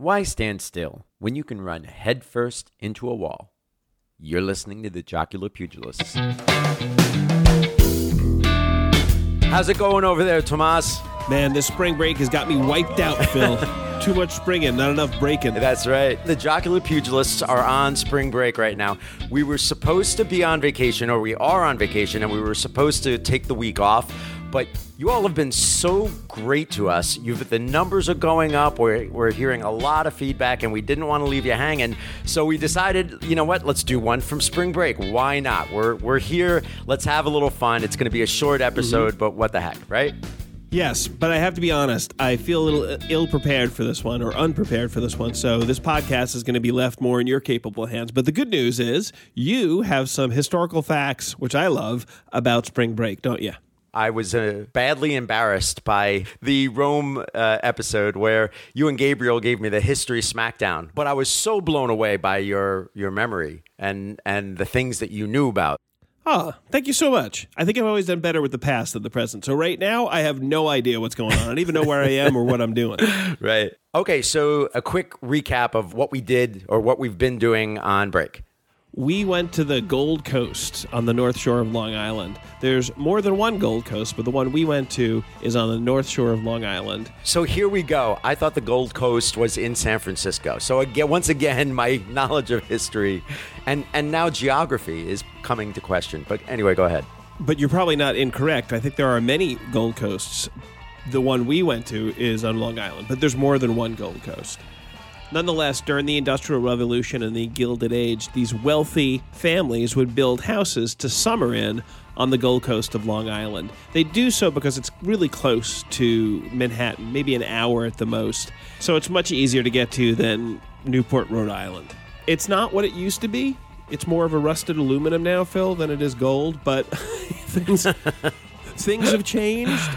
Why stand still when you can run headfirst into a wall? You're listening to the Jocular Pugilists. How's it going over there, Tomas? Man, this spring break has got me wiped out, Phil. Too much springing, not enough breaking. That's right. The Jocular Pugilists are on spring break right now. We were supposed to be on vacation, or we are on vacation, and we were supposed to take the week off. But you all have been so great to us. You've the numbers are going up. We're, we're hearing a lot of feedback, and we didn't want to leave you hanging. So we decided, you know what? Let's do one from spring break. Why not? We're we're here. Let's have a little fun. It's going to be a short mm-hmm. episode, but what the heck, right? Yes, but I have to be honest. I feel a little uh, ill prepared for this one or unprepared for this one. So this podcast is going to be left more in your capable hands. But the good news is you have some historical facts, which I love, about spring break, don't you? I was uh, badly embarrassed by the Rome uh, episode where you and Gabriel gave me the history smackdown, but I was so blown away by your your memory and and the things that you knew about. Oh, thank you so much. I think I've always done better with the past than the present. So right now, I have no idea what's going on. I don't even know where I am or what I'm doing. Right. Okay, so a quick recap of what we did or what we've been doing on break. We went to the Gold Coast on the north shore of Long Island. There's more than one Gold Coast, but the one we went to is on the north shore of Long Island. So here we go. I thought the Gold Coast was in San Francisco. So again, once again, my knowledge of history and and now geography is coming to question. But anyway, go ahead. But you're probably not incorrect. I think there are many Gold Coasts. The one we went to is on Long Island, but there's more than one Gold Coast. Nonetheless, during the Industrial Revolution and the Gilded Age, these wealthy families would build houses to summer in on the Gold Coast of Long Island. They do so because it's really close to Manhattan, maybe an hour at the most. So it's much easier to get to than Newport, Rhode Island. It's not what it used to be. It's more of a rusted aluminum now, Phil, than it is gold, but things, things have changed.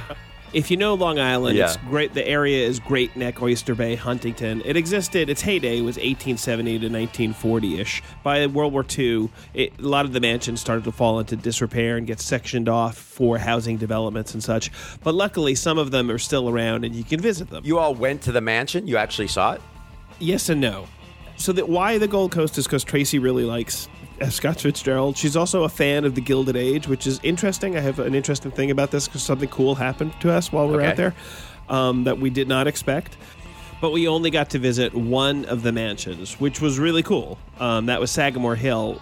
If you know Long Island, Yeah. it's great. The area is Great Neck, Oyster Bay, Huntington. It existed. Its heyday was 1870 to 1940 ish. By World War II, it, a lot of the mansions started to fall into disrepair and get sectioned off for housing developments and such. But luckily, some of them are still around, and you can visit them. You all went to the mansion. You actually saw it. Yes and no. So that why the Gold Coast is because Tracy really likes F. Scott Fitzgerald. She's also a fan of the Gilded Age, which is interesting. I have an interesting thing about this because something cool happened to us while we were Okay. out there um, that we did not expect. But we only got to visit one of the mansions, which was really cool. Um, that was Sagamore Hill,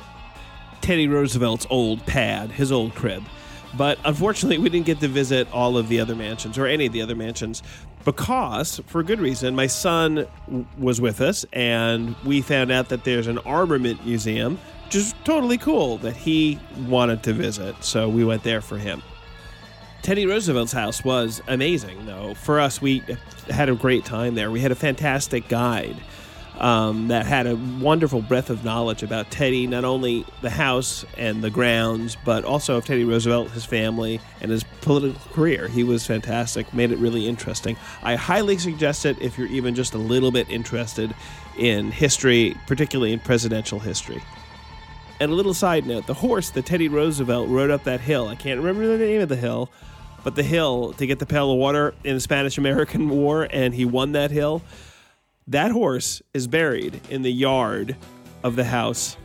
Teddy Roosevelt's old pad, his old crib. But unfortunately, we didn't get to visit all of the other mansions or any of the other mansions because, for good reason, my son w- was with us and we found out that there's an armament museum, is totally cool that he wanted to visit. So we went there for him. Teddy Roosevelt's house was amazing, though. For us, we had a great time there. We had a fantastic guide um, that had a wonderful breadth of knowledge about Teddy, not only the house and the grounds, but also of Teddy Roosevelt, his family, and his political career. He was fantastic, made it really interesting. I highly suggest it if you're even just a little bit interested in history, particularly in presidential history. And a little side note the horse that Teddy Roosevelt rode up that hill, I can't remember the name of the hill, but the hill to get the pail of water in the Spanish American War, and he won that hill. That horse is buried in the yard of the house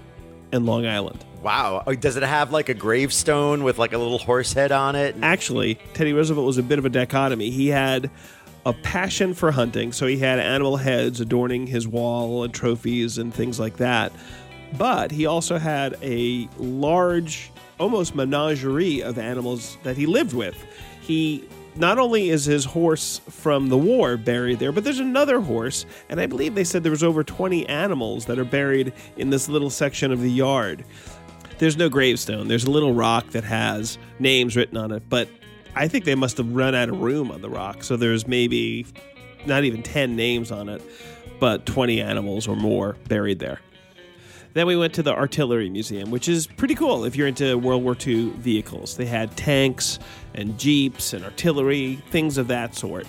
in Long Island. Wow. Oh, Does it have like a gravestone with like a little horse head on it? Actually, Teddy Roosevelt was a bit of a dichotomy. He had a passion for hunting, so he had animal heads adorning his wall and trophies and things like that. But he also had a large, almost menagerie of animals that he lived with. He not only is his horse from the war buried there, but there's another horse, and I believe they said there was over 20 animals that are buried in this little section of the yard. There's no gravestone. There's a little rock that has names written on it, but I think they must have run out of room on the rock. So there's maybe not even 10 names on it, but 20 animals or more buried there. Then we went to the Artillery Museum, which is pretty cool if you're into World War II vehicles. They had tanks and jeeps and artillery, things of that sort.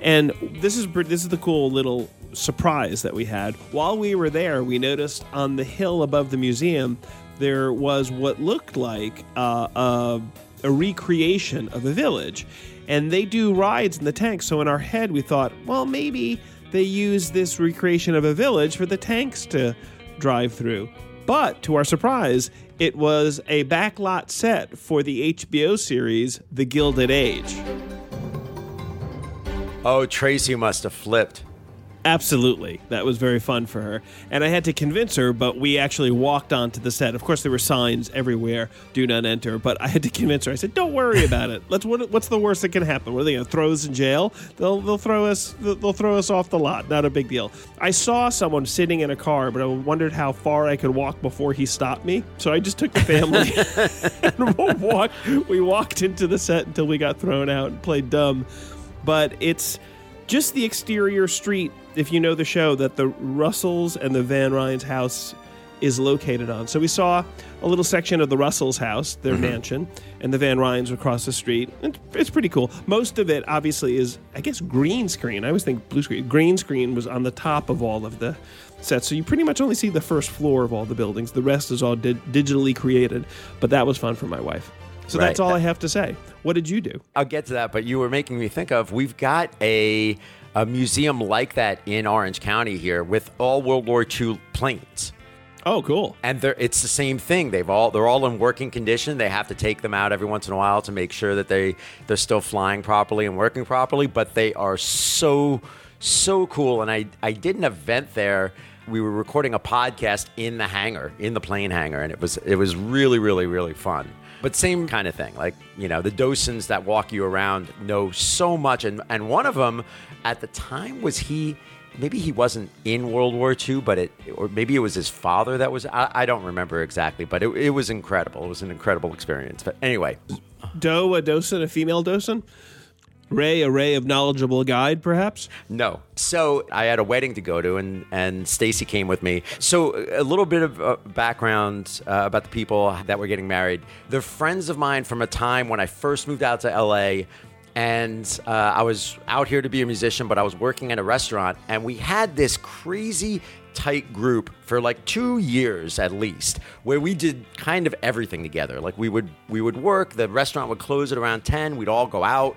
And this is this is the cool little surprise that we had. While we were there, we noticed on the hill above the museum there was what looked like uh, a, a recreation of a village, and they do rides in the tanks. So in our head, we thought, well, maybe they use this recreation of a village for the tanks to drive through. But to our surprise, it was a backlot set for the HBO series The Gilded Age. Oh, Tracy must have flipped. Absolutely. That was very fun for her. And I had to convince her, but we actually walked onto the set. Of course, there were signs everywhere, do not enter, but I had to convince her. I said, don't worry about it. Let's what, what's the worst that can happen? What are they going to throw us in jail? They'll they'll throw us they'll throw us off the lot. Not a big deal. I saw someone sitting in a car, but I wondered how far I could walk before he stopped me. So I just took the family and we walked, we walked into the set until we got thrown out and played dumb. But it's just the exterior street, if you know the show, that the Russells and the Van Rhijn's house is located on. So we saw a little section of the Russells' house, their mm-hmm. mansion, and the Van Rhijns across the street. It's, it's pretty cool. Most of it, obviously, is, I guess, green screen. I always think blue screen. Green screen was on the top of all of the sets. So you pretty much only see the first floor of all the buildings. The rest is all di- digitally created. But that was fun for my wife. So that's all I have to say. What did you do? I'll get to that, but you were making me think of we've got a a museum like that in Orange County here with all World War II planes. Oh, cool. And they're, it's the same thing. They've all they're all in working condition. They have to take them out every once in a while to make sure that they they're still flying properly and working properly. But they are so so cool. And I I did an event there. We were recording a podcast in the hangar, in the plane hangar, and it was it was really really really fun. But same kind of thing. Like you know, the docents that walk you around know so much, and and one of them at the time was he maybe he wasn't in World War II, but it, or maybe it was his father that was. I, I don't remember exactly, but it, it was incredible. It was an incredible experience. But anyway, Doe, a docent, a female docent? Ray, a ray of knowledgeable guide, perhaps? no. So I had a wedding to go to, and and Stacy came with me. So a little bit of uh, background uh, about the people that were getting married. They're friends of mine from a time when I first moved out to LA. And uh, I was out here to be a musician, but I was working at a restaurant, and we had this crazy tight group for like two years at least, where we did kind of everything together. Like we would we would work, the restaurant would close at around ten, we'd all go out,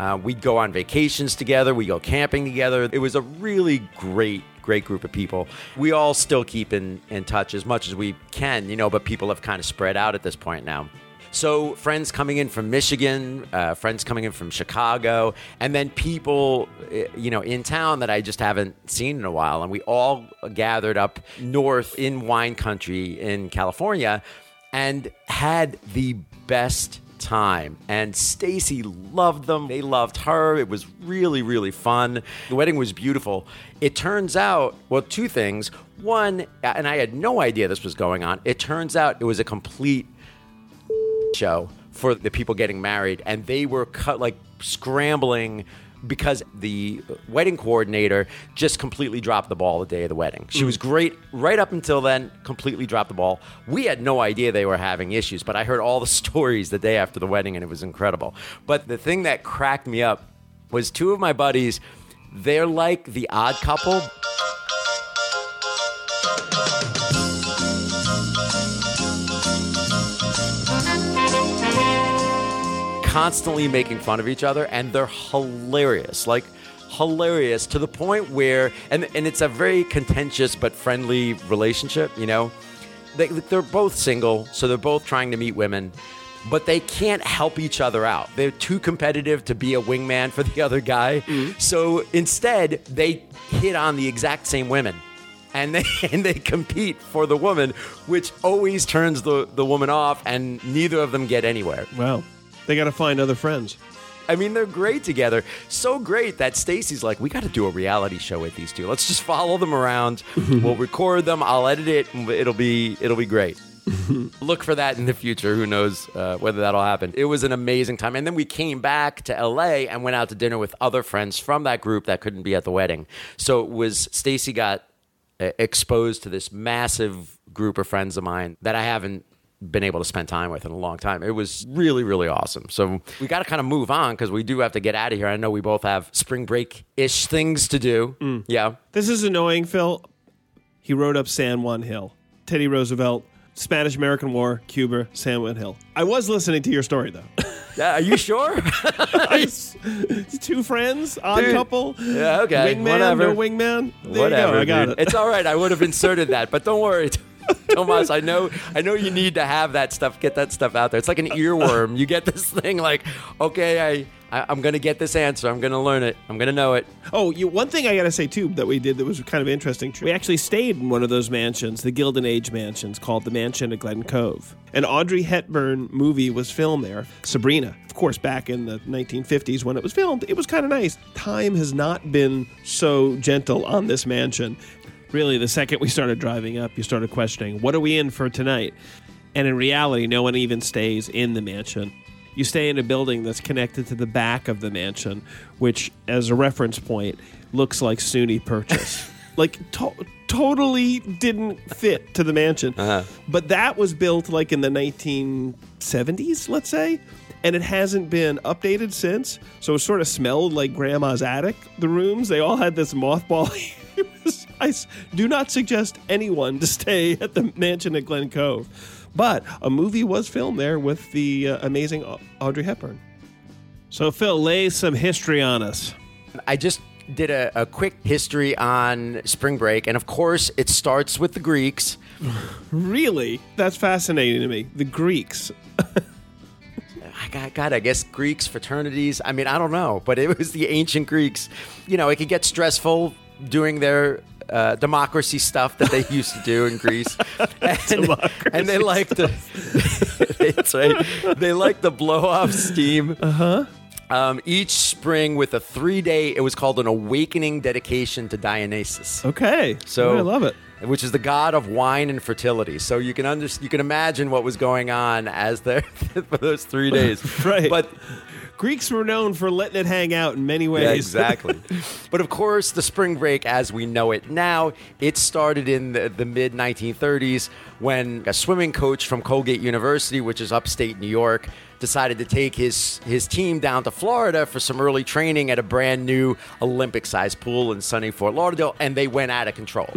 uh, we'd go on vacations together, we go camping together. It was a really great great group of people. We all still keep in in touch as much as we can, you know, but people have kind of spread out at this point now. So friends coming in from Michigan, uh, friends coming in from Chicago, and then people, eh, you know, in town that I just haven't seen in a while. And we all gathered up north in wine country in California, and had the best time. And Stacy loved them. They loved her. It was really, really fun. The wedding was beautiful. It turns out, well, two things. One, and I had no idea this was going on. It turns out it was a complete show for the people getting married, and they were cut like scrambling because the wedding coordinator just completely dropped the ball the day of the wedding. She was mm. great right up until then, completely dropped the ball. We had no idea they were having issues, but I heard all the stories the day after the wedding, and it was incredible. But the thing that cracked me up was two of my buddies. They're like the odd couple, constantly making fun of each other and they're hilarious like hilarious to the point where and and it's a very contentious but friendly relationship you know? They, they're both single so they're both trying to meet women but they can't help each other out. They're too competitive to be a wingman for the other guy. Mm-hmm. So instead they hit on the exact same women and they and they compete for the woman which always turns the, the woman off and neither of them get anywhere. Wow. They got to find other friends. I mean, they're great together. So great that Stacy's like, we got to do a reality show with these two. Let's just follow them around. we'll record them. I'll edit it. It'll be it'll be great. Look for that in the future. Who knows uh, whether that'll happen? It was an amazing time. And then we came back to LA and went out to dinner with other friends from that group that couldn't be at the wedding. So it was Stacy got uh, exposed to this massive group of friends of mine that I haven't been able to spend time with in a long time. It was really, really awesome. So we got to kind of move on because we do have to get out of here. I know we both have spring break ish things to do. Mm. Yeah. This is annoying, Phil. He wrote up San Juan Hill. Teddy Roosevelt, Spanish American War, Cuba, San Juan Hill. I was listening to your story, though. Yeah, are you sure? Two friends, odd Dude. couple. Yeah, okay, Wingman, whatever. no wingman. There Whatever. I got dude. it. It's all right. I would have inserted that, but don't worry. Tomas, I know I know you need to have that stuff, get that stuff out there. It's like an earworm. You get this thing like, okay, I, I I'm gonna get this answer. I'm gonna learn it. I'm gonna know it. Oh, you, one thing I got to say too that we did that was kind of interesting. We actually stayed in one of those mansions, the Gilded Age mansions, called the Mansion at Glen Cove. An Audrey Hepburn movie was filmed there. Sabrina, of course, back in the 1950s when it was filmed, it was kind of nice. Time has not been so gentle on this mansion. Really, the second we started driving up, you started questioning, what are we in for tonight? And in reality, no one even stays in the mansion. You stay in a building that's connected to the back of the mansion, which, as a reference point, looks like SUNY Purchase. like, to- totally didn't fit to the mansion. Uh-huh. But that was built like in the 1970s, let's say. And it hasn't been updated since. So it sort of smelled like grandma's attic, the rooms. They all had this mothballing. I do not suggest anyone to stay at the mansion at Glen Cove. But a movie was filmed there with the uh, amazing Audrey Hepburn. So, Phil, lay some history on us. I just did a, a quick history on spring break, and of course, it starts with the Greeks. Really? That's fascinating to me. The Greeks. I got, God, I guess Greeks, fraternities. I mean, I don't know, but it was the ancient Greeks. You know, it could get stressful doing their uh, democracy stuff that they used to do in Greece, and, and they like to. that's right. They like to blow off steam. Uh huh. Um, each spring with a three-day. It was called an awakening dedication to Dionysus. Okay. So I love it. which is the god of wine and fertility. So you can under, you can imagine what was going on as there for those three days. Right. But Greeks were known for letting it hang out in many ways. yeah, exactly. but of course, the spring break, as we know it now, it started in the, the mid 1930s when a swimming coach from Colgate University, which is upstate New York, decided to take his his team down to Florida for some early training at a brand new Olympic-sized pool in sunny Fort Lauderdale, and they went out of control.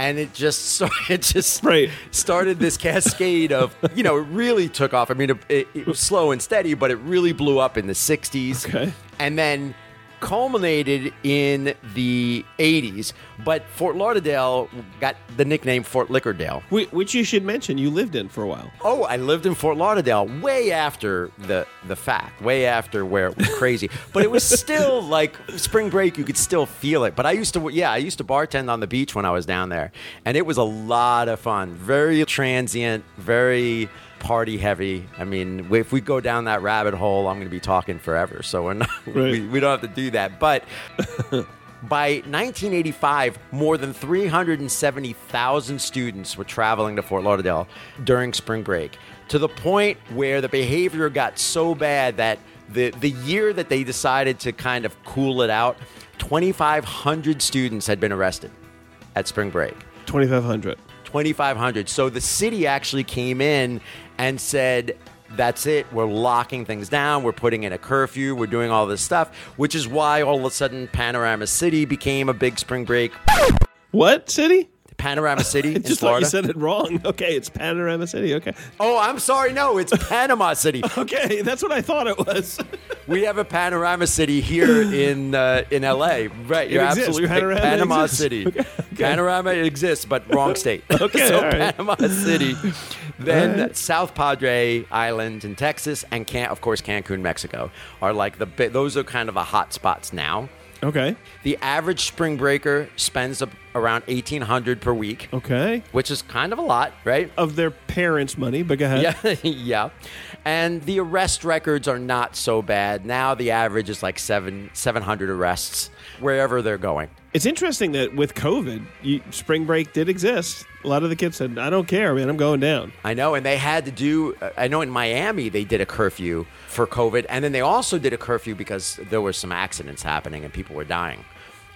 And it just started, it just Right. started this cascade of, you know, it really took off. I mean, it, it was slow and steady, but it really blew up in the 60s. Okay. And then culminated in the 80s. But Fort Lauderdale got the nickname Fort Liquordale. Wh- Which you should mention you lived in for a while. Oh, I lived in Fort Lauderdale way after the the fact, way after where it was crazy. but it was still like spring break. You could still feel it. But I used to, yeah, I used to bartend on the beach when I was down there, and it was a lot of fun. Very transient, very party heavy. I mean, if we go down that rabbit hole, I'm going to be talking forever. So we're not, we, we don't have to do that. But by 1985, more than 370,000 students were traveling to Fort Lauderdale during spring break to the point where the behavior got so bad that the, the year that they decided to kind of cool it out, 2,500 students had been arrested at spring break. 2,500. 2,500. So the city actually came in and said, that's it. We're locking things down. We're putting in a curfew. We're doing all this stuff, which is why all of a sudden Panorama City became a big spring break. What city? Panorama City in just Florida. you said it wrong. Okay, it's Panorama City. Okay. oh, I'm sorry. No, it's Panama City. Okay, that's what I thought it was. We have a Panorama City here in uh, in LA. Right, you're exists. absolutely right. Panorama Panama exists. City. Okay, okay. Panorama exists, but wrong state. Okay, so right. Panama City, then right. South Padre Island in Texas, and Can- of course Cancun, Mexico, are like the those are kind of the hot spots now. Okay. The average spring breaker spends a- around eighteen hundred per week, Okay. which is kind of a lot, right? Of their parents' money, but go ahead. Yeah, yeah. And the arrest records are not so bad. Now the average is like seven seven hundred arrests wherever they're going. It's interesting that with COVID, you, spring break did exist. A lot of the kids said, "I don't care, man. I'm going down." I know, and they had to do. Uh, I know in Miami they did a curfew for COVID, and then they also did a curfew because there were some accidents happening and people were dying,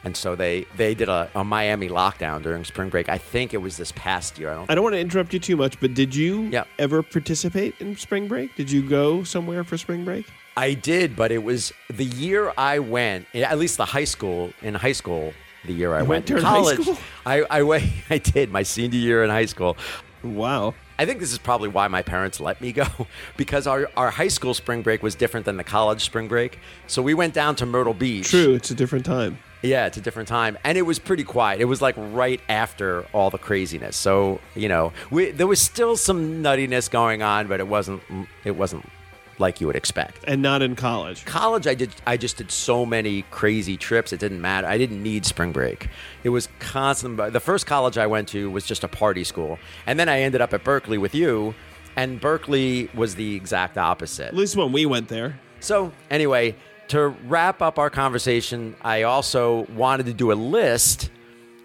and so they they did a, a Miami lockdown during spring break. I think it was this past year. I don't. I don't want to interrupt you too much, but did you Yeah. ever participate in spring break? Did you go somewhere for spring break? I did, but it was the year I went. At least the high school in high school. The year I went went, during high college. I, I went. I did my senior year in high school. Wow. I think this is probably why my parents let me go because our, our high school spring break was different than the college spring break. So we went down to Myrtle Beach. True, it's a different time. Yeah, it's a different time, and it was pretty quiet. It was like right after all the craziness. So you know, we, there was still some nuttiness going on, but it wasn't. It wasn't like you would expect. And not in college. College, I did. I just did so many crazy trips. It didn't matter. I didn't need spring break. It was constant. The first college I went to was just a party school, and then I ended up at Berkeley with you, and Berkeley was the exact opposite. At least when we went there. So anyway, to wrap up our conversation, I also wanted to do a list,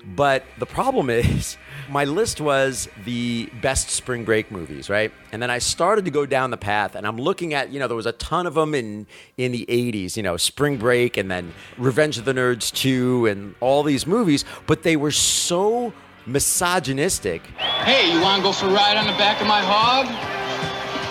but the problem is my list was the best spring break movies, right? And then I started to go down the path and I'm looking at, you know, there was a ton of them in in the 80s, you know, Spring Break and then Revenge of the Nerds 2 and all these movies, but they were so misogynistic. Hey, you want to go for a ride on the back of my hog?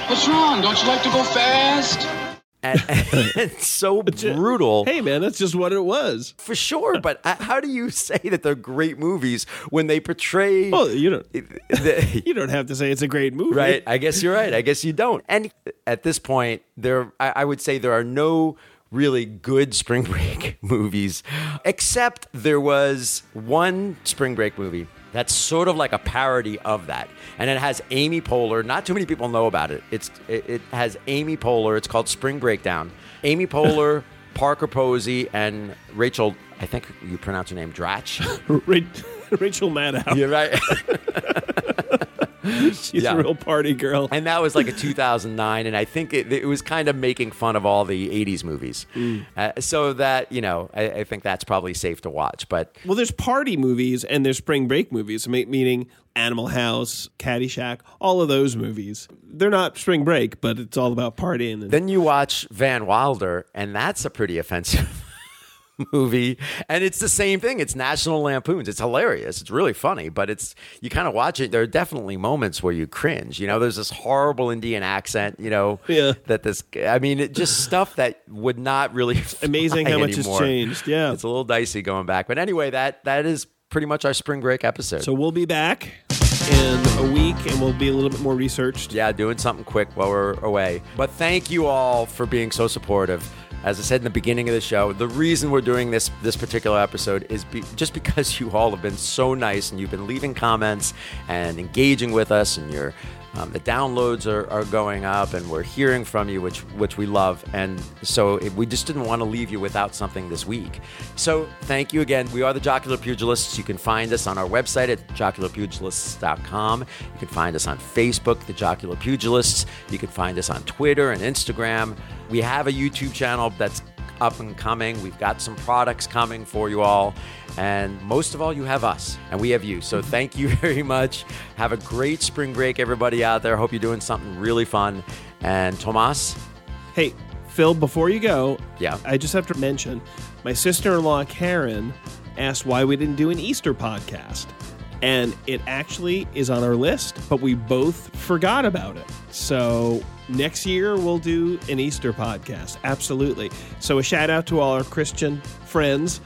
What's wrong? Don't you like to go fast? And, and so brutal. Hey, man, that's just what it was. For sure, but how do you say that they're great movies when they portray? Well, you don't. The, you don't have to say it's a great movie, right? I guess you're right. I guess you don't. And at this point, there, I, I would say there are no really good spring break movies, except there was one spring break movie that's sort of like a parody of that. And it has Amy Poehler. Not too many people know about it. It's it, it has Amy Poehler. It's called Spring Breakdown. Amy Poehler, Parker Posey, and Rachel. I think you pronounce her name Dratch. Rachel Maddow. You're right. She's yeah. a real party girl. And that was like a 2009, and I think it, it was kind of making fun of all the 80s movies. Mm. Uh, so that, you know, I, I, think that's probably safe to watch. But Well, there's party movies and there's spring break movies, meaning Animal House, Caddyshack, all of those movies. They're not spring break, but it's all about partying. And- then you watch Van Wilder, and that's a pretty offensive movie and it's the same thing. It's national lampoons. It's hilarious. It's really funny but it's you kind of watch it. There are definitely moments where you cringe. You know there's this horrible indian accent you know yeah. that this i mean it just stuff that would not really amazing how much anymore. has changed. Yeah. It's a little dicey going back. But anyway that that is pretty much our spring break episode. So we'll be back in a week and we'll be a little bit more researched. Yeah doing something quick while we're away. But thank you all for being so supportive as I said in the beginning of the show, the reason we're doing this this particular episode is be, just because you all have been so nice and you've been leaving comments and engaging with us, and your um, the downloads are, are going up, and we're hearing from you, which which we love. And so it, we just didn't want to leave you without something this week. So thank you again. We are the Jocular Pugilists. You can find us on our website at jocularpugilists.com. You can find us on Facebook, the Jocular Pugilists. You can find us on Twitter and Instagram. We have a YouTube channel that's up and coming. We've got some products coming for you all. And most of all, you have us and we have you. So mm-hmm. thank you very much. Have a great spring break, everybody out there. Hope you're doing something really fun. And Tomas? Hey, Phil, before you go, yeah. I just have to mention my sister in law, Karen, asked why we didn't do an Easter podcast. And it actually is on our list, but we both forgot about it. So next year we'll do an Easter podcast. Absolutely. So a shout out to all our Christian friends.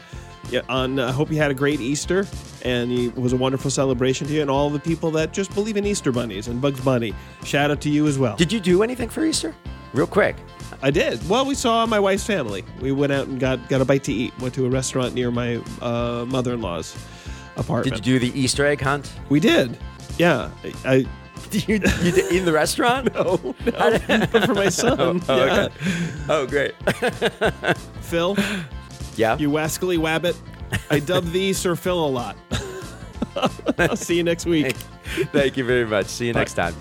Yeah, on I uh, hope you had a great Easter and it was a wonderful celebration to you and all the people that just believe in Easter bunnies and Bugs Bunny. Shout out to you as well. Did you do anything for Easter? Real quick. I did. Well, we saw my wife's family. We went out and got got a bite to eat. Went to a restaurant near my uh, mother-in-law's apartment. Did you do the Easter egg hunt? We did. Yeah, I you, you did in the restaurant? No, no. but for my oh, son. Oh, yeah. okay. oh great. Phil? Yeah? You wascally wabbit. I dub thee Sir Phil a lot. I'll see you next week. Thank you very much. See you Bye. next time.